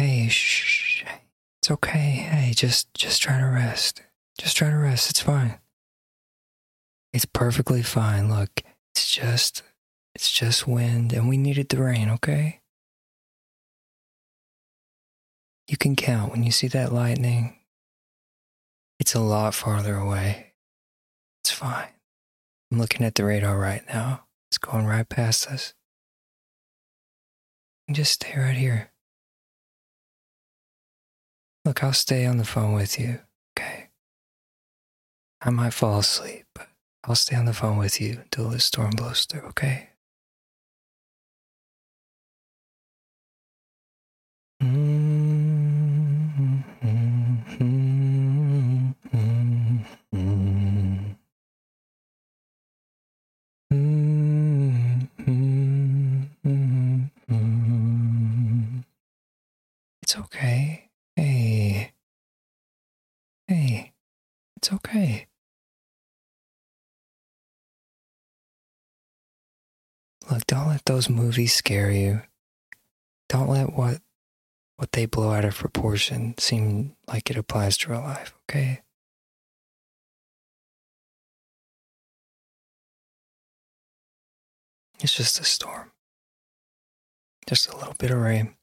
hey, shh. It's okay. Hey, just just try to rest. Just try to rest. It's fine. It's perfectly fine. Look, it's just it's just wind and we needed the rain, okay? You can count when you see that lightning. It's a lot farther away. It's fine. I'm looking at the radar right now. It's going right past us. Just stay right here. Look, I'll stay on the phone with you, okay? I might fall asleep, but I'll stay on the phone with you until this storm blows through, okay? It's those movies scare you. Don't let what what they blow out of proportion seem like it applies to real life, okay? It's just a storm. Just a little bit of rain.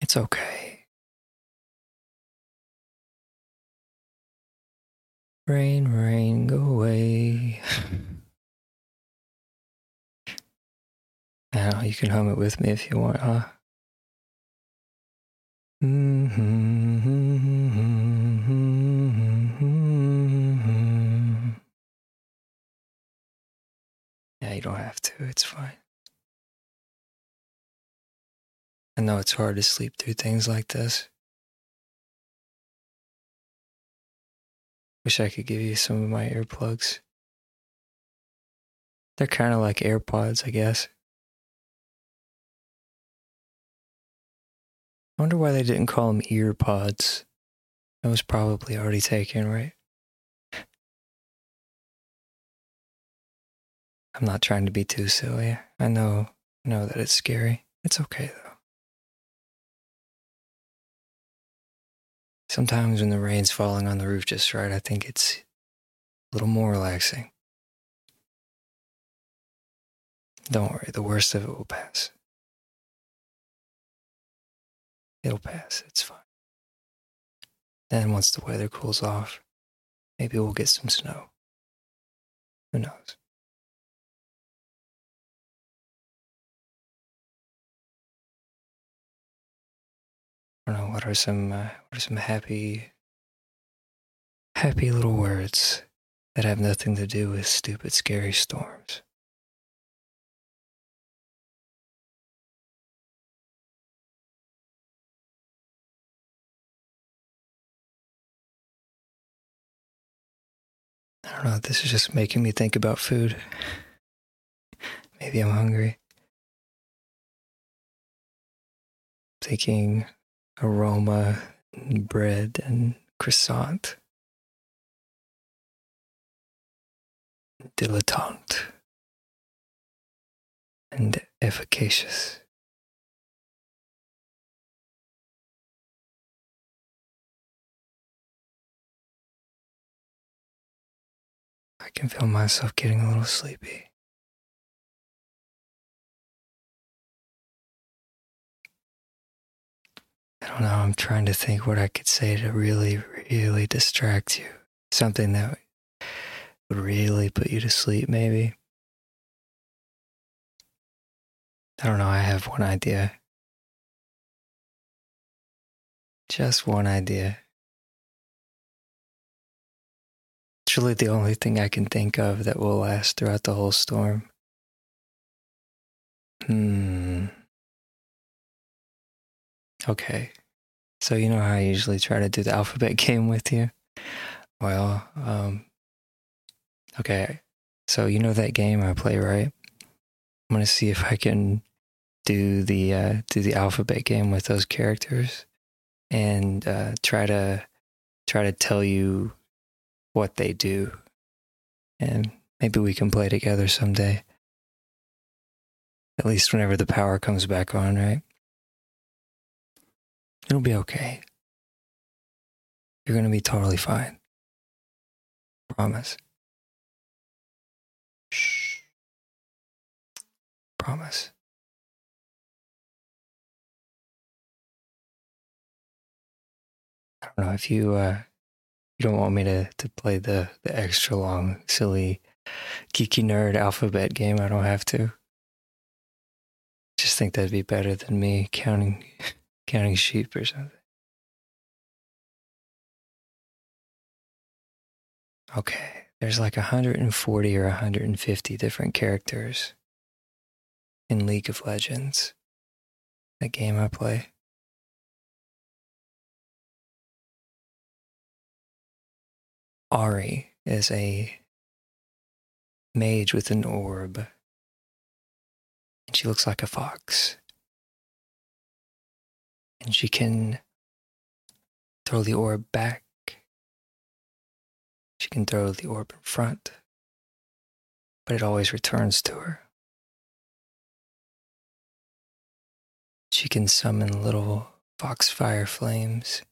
It's okay. Rain, rain, go away. Now you can hum it with me if you want, huh? Yeah, you don't have to. It's fine. I know it's hard to sleep through things like this. Wish I could give you some of my earplugs. They're kind of like AirPods, I guess. I wonder why they didn't call them earpods. That was probably already taken, right? I'm not trying to be too silly. I know, know that it's scary. It's okay though. Sometimes when the rain's falling on the roof just right, I think it's a little more relaxing. Don't worry, the worst of it will pass. It'll pass. It's fine. Then, once the weather cools off, maybe we'll get some snow. Who knows? I don't know. What are some uh, what are some happy, happy little words that have nothing to do with stupid, scary storms? I don't know. This is just making me think about food. Maybe I'm hungry. Thinking aroma, and bread, and croissant. Dilettante. And efficacious. I can feel myself getting a little sleepy. I don't know, I'm trying to think what I could say to really, really distract you. Something that would really put you to sleep, maybe. I don't know, I have one idea. Just one idea. It's really the only thing I can think of that will last throughout the whole storm. Hmm. Okay. So you know how I usually try to do the alphabet game with you? Well, um okay. So you know that game I play, right? I'm going to see if I can do the uh do the alphabet game with those characters and uh try to try to tell you what they do. And maybe we can play together someday. At least whenever the power comes back on, right? It'll be okay. You're going to be totally fine. Promise. Shh. Promise. I don't know if you uh you don't want me to to play the the extra long silly geeky nerd alphabet game. I don't have to. Just think that'd be better than me counting counting sheep or something. Okay, there's like 140 or 150 different characters in League of Legends. That game I play. Ahri is a mage with an orb. And she looks like a fox. And she can throw the orb back. She can throw the orb in front. But it always returns to her. She can summon little foxfire flames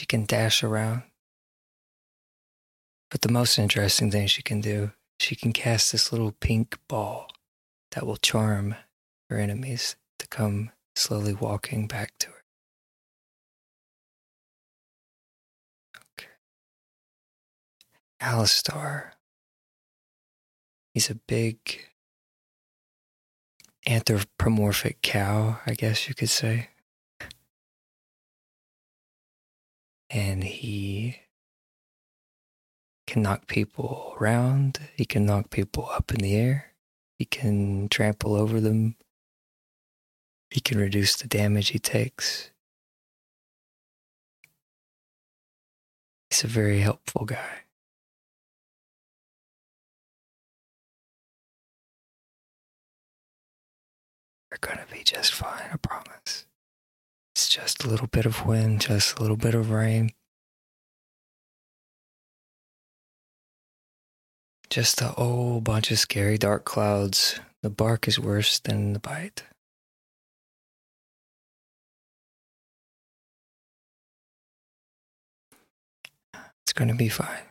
she can dash around. But the most interesting thing she can do, she can cast this little pink ball that will charm her enemies come slowly walking back to her. Okay. Alistar. He's a big anthropomorphic cow, I guess you could say. and he can knock people around. He can knock people up in the air. He can trample over them. He can reduce the damage he takes. He's a very helpful guy. You're gonna be just fine, I promise. It's just a little bit of wind, just a little bit of rain. Just a whole bunch of scary dark clouds. The bark is worse than the bite. It's going to be fine.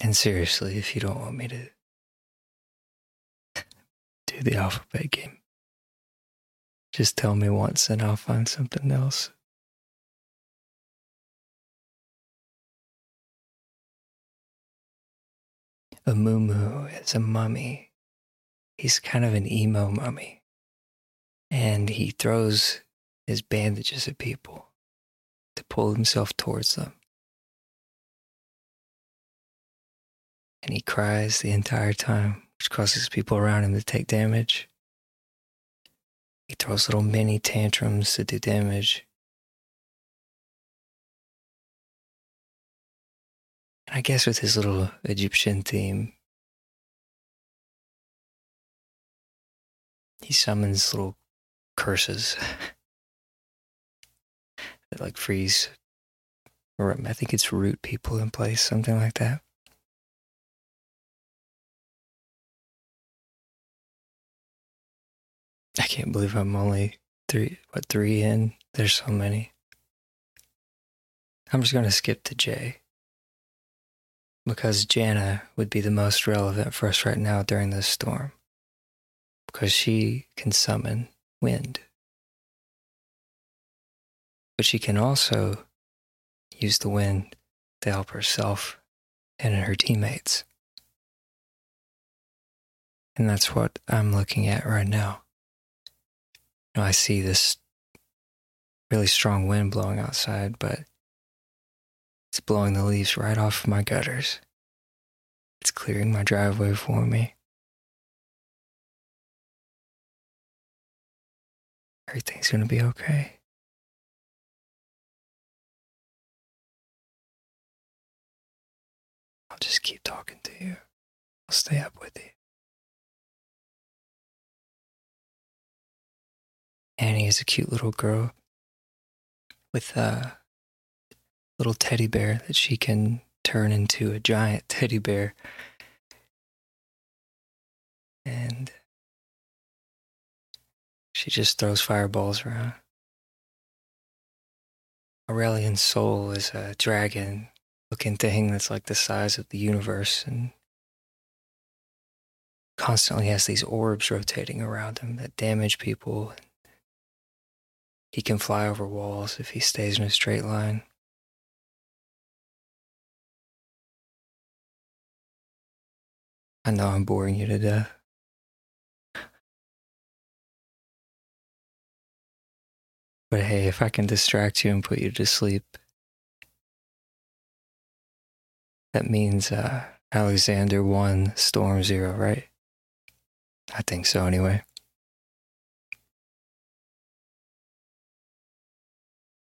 And seriously, if you don't want me to do the alphabet game, just tell me once and I'll find something else. A Amumu is a mummy. He's kind of an emo mummy. And he throws his bandages at people to pull himself towards them. And he cries the entire time, which causes people around him to take damage. He throws little mini tantrums to do damage. And I guess with his little Egyptian theme, he summons little curses that like freeze, or I think it's root people in place, something like that. I can't believe I'm only three, what, three in? There's so many. I'm just going to skip to J. Because Janna would be the most relevant for us right now during this storm. Because she can summon wind. But she can also use the wind to help herself and her teammates. And that's what I'm looking at right now know, I see this really strong wind blowing outside, but it's blowing the leaves right off my gutters. It's clearing my driveway for me. Everything's going to be okay. just keep talking to you. I'll stay up with you. Annie is a cute little girl with a little teddy bear that she can turn into a giant teddy bear. And she just throws fireballs around. Aurelion Sol is a dragon looking thing that's like the size of the universe and constantly has these orbs rotating around him that damage people. He can fly over walls if he stays in a straight line. I know I'm boring you to death. But hey, if I can distract you and put you to sleep, that means uh, Alexandre won Storm Zero, right? I think so, anyway.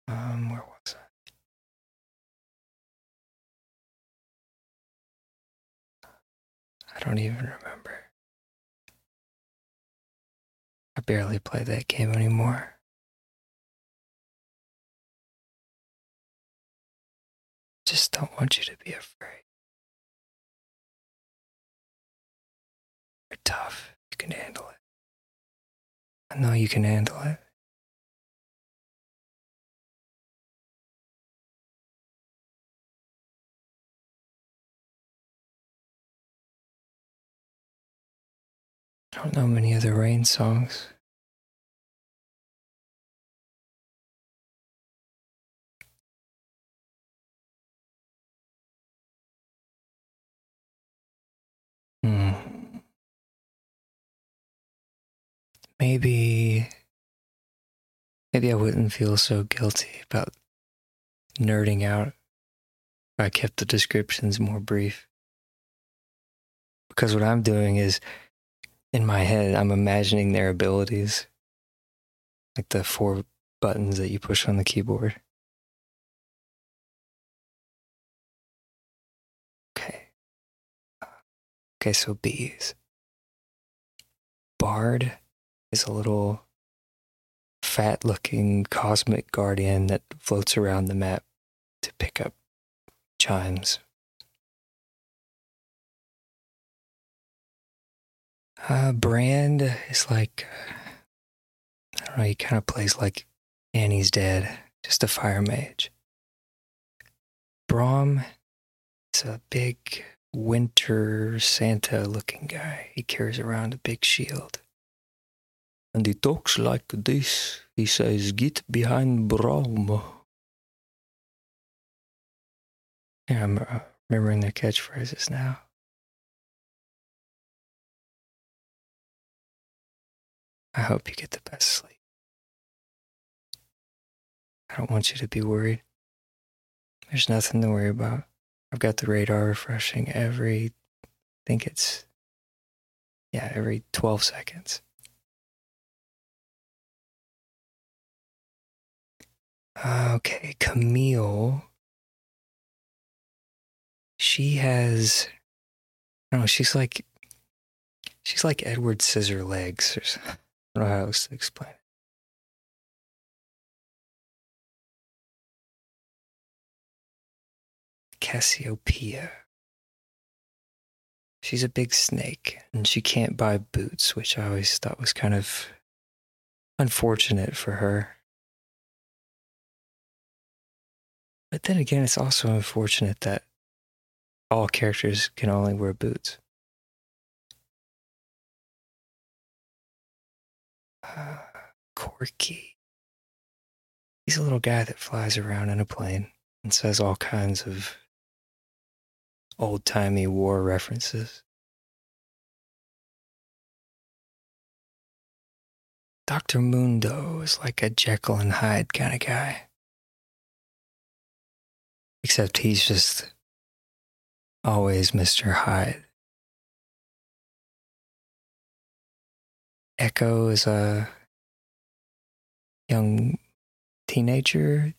Um, where was I? I don't even remember. I barely play that game anymore. Just don't want you to be afraid. Tough. You can handle it. I know you can handle it. I don't know many other rain songs. Hmm. Maybe, maybe I wouldn't feel so guilty about nerding out if I kept the descriptions more brief. Because what I'm doing is in my head, I'm imagining their abilities, like the four buttons that you push on the keyboard. Okay. Okay, so bees. Bard is a little fat looking cosmic guardian that floats around the map to pick up chimes Uh, Brand is like, I don't know, he kind of plays like Annie's dead, just a fire mage. Braum is a big winter Santa looking guy. He carries around a big shield. And he talks like this. He says, Get behind Braum. Yeah, I'm uh, remembering their catchphrases now. I hope you get the best sleep. I don't want you to be worried. There's nothing to worry about. I've got the radar refreshing every, I think it's, yeah, every 12 seconds. Ah, okay, Camille. She has, I don't know, she's like, she's like Edward Scissor Legs or something. I don't know how else to explain it. Cassiopeia. She's a big snake and she can't buy boots, which I always thought was kind of unfortunate for her. But then again, it's also unfortunate that all characters can only wear boots. Uh, Corki. He's a little guy that flies around in a plane and says all kinds of old timey war references. Dr. Mundo is like a Jekyll and Hyde kind of guy. Except he's just always Mr. Hyde. Ekko is a young teenager,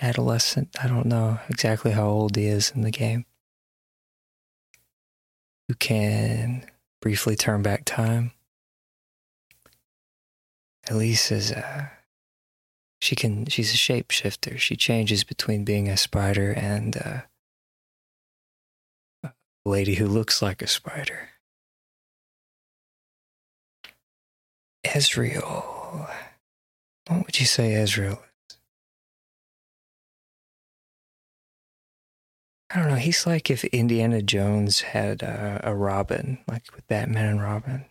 adolescent. I don't know exactly how old he is in the game. Who can briefly turn back time. Elise is a she can she's a shapeshifter. She changes between being a spider and a lady who looks like a spider. Ezreal. What would you say Ezreal is? I don't know. He's like if Indiana Jones had uh, a Robin, like with Batman and Robin.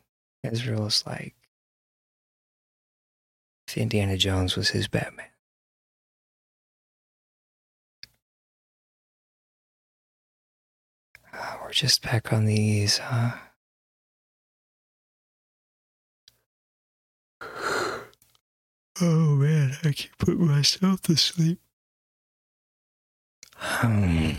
Ezreal is like if Indiana Jones was his Batman. Uh, we're just back on these, huh? Oh man, I keep put myself to sleep. Hmm.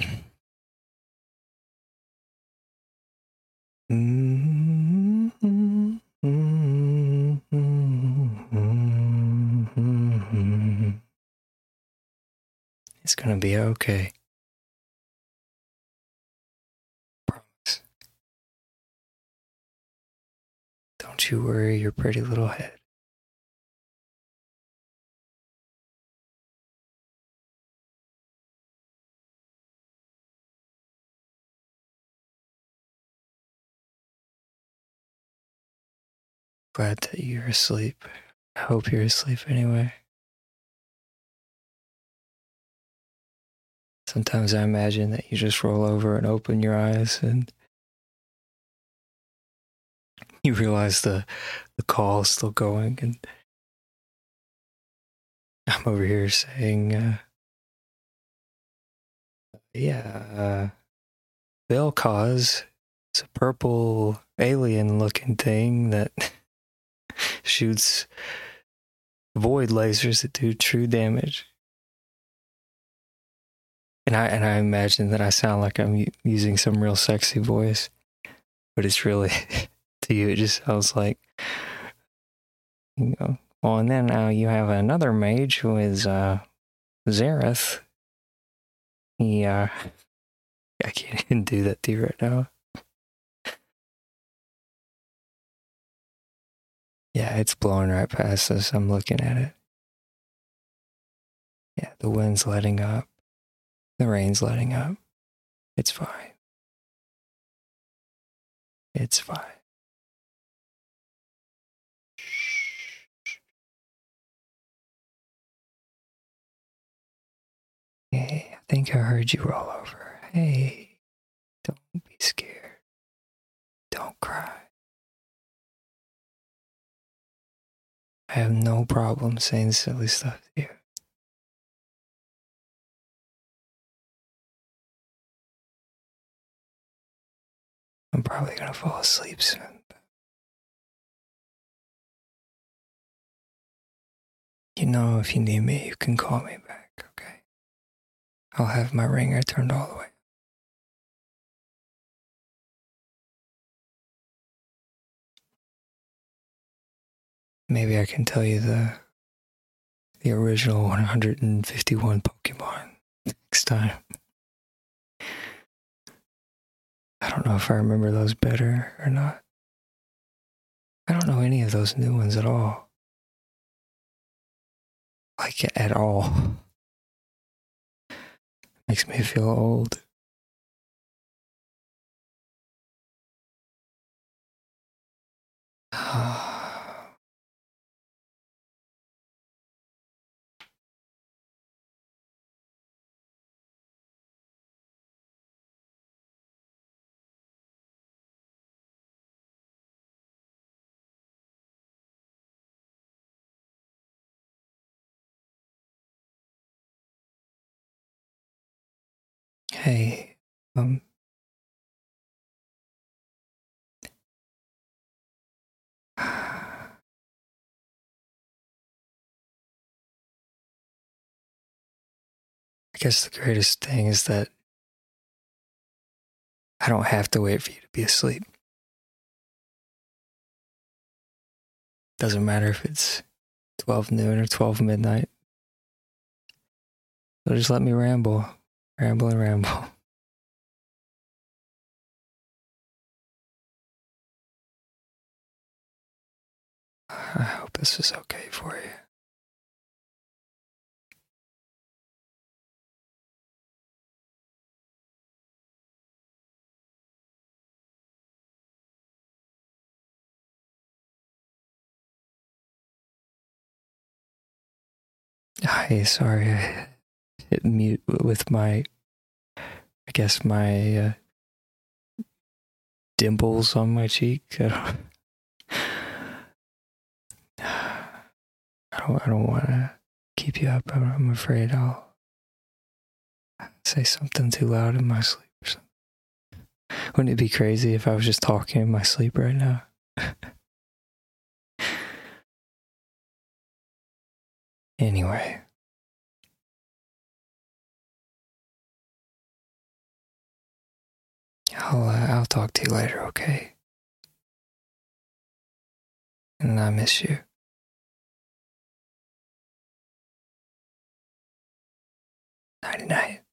It's gonna be okay. Promise. Don't you worry your pretty little head. Glad that you're asleep. I hope you're asleep anyway. Sometimes I imagine that you just roll over and open your eyes and you realize the the call is still going and I'm over here saying uh, yeah uh, Vel'Koz it's a purple alien looking thing that shoots void lasers that do true damage. And I and I imagine that I sound like I'm using some real sexy voice, but it's really to you it just sounds like you know. Well, and then now you have another mage who is uh, Xerath. He uh, I can't even do that to you right now. Yeah, it's blowing right past us. I'm looking at it. Yeah, the wind's letting up. The rain's letting up. It's fine. It's fine. Hey, I think I heard you roll over. Hey, don't be scared. Don't cry. I have no problem saying silly stuff to you. I'm probably gonna fall asleep soon. You know, if you need me, you can call me back, okay? I'll have my ringer turned all the way. Maybe I can tell you the the original 151 Pokemon next time. I don't know if I remember those better or not. I don't know any of those new ones at all. Like at all. Makes me feel old. Hey, um, I guess the greatest thing is that I don't have to wait for you to be asleep. Doesn't matter if it's 12 noon or 12 midnight. So just let me ramble, Ramble and ramble. I hope this is okay for you. Hi, sorry. hit mute with my, I guess my uh, dimples on my cheek. I don't, I don't, I don't want to keep you up. I'm, afraid I'll say something too loud in my sleep or something. Wouldn't it be crazy if I was just talking in my sleep right now? anyway. I'll uh, I'll talk to you later, okay? And I miss you. Nighty night.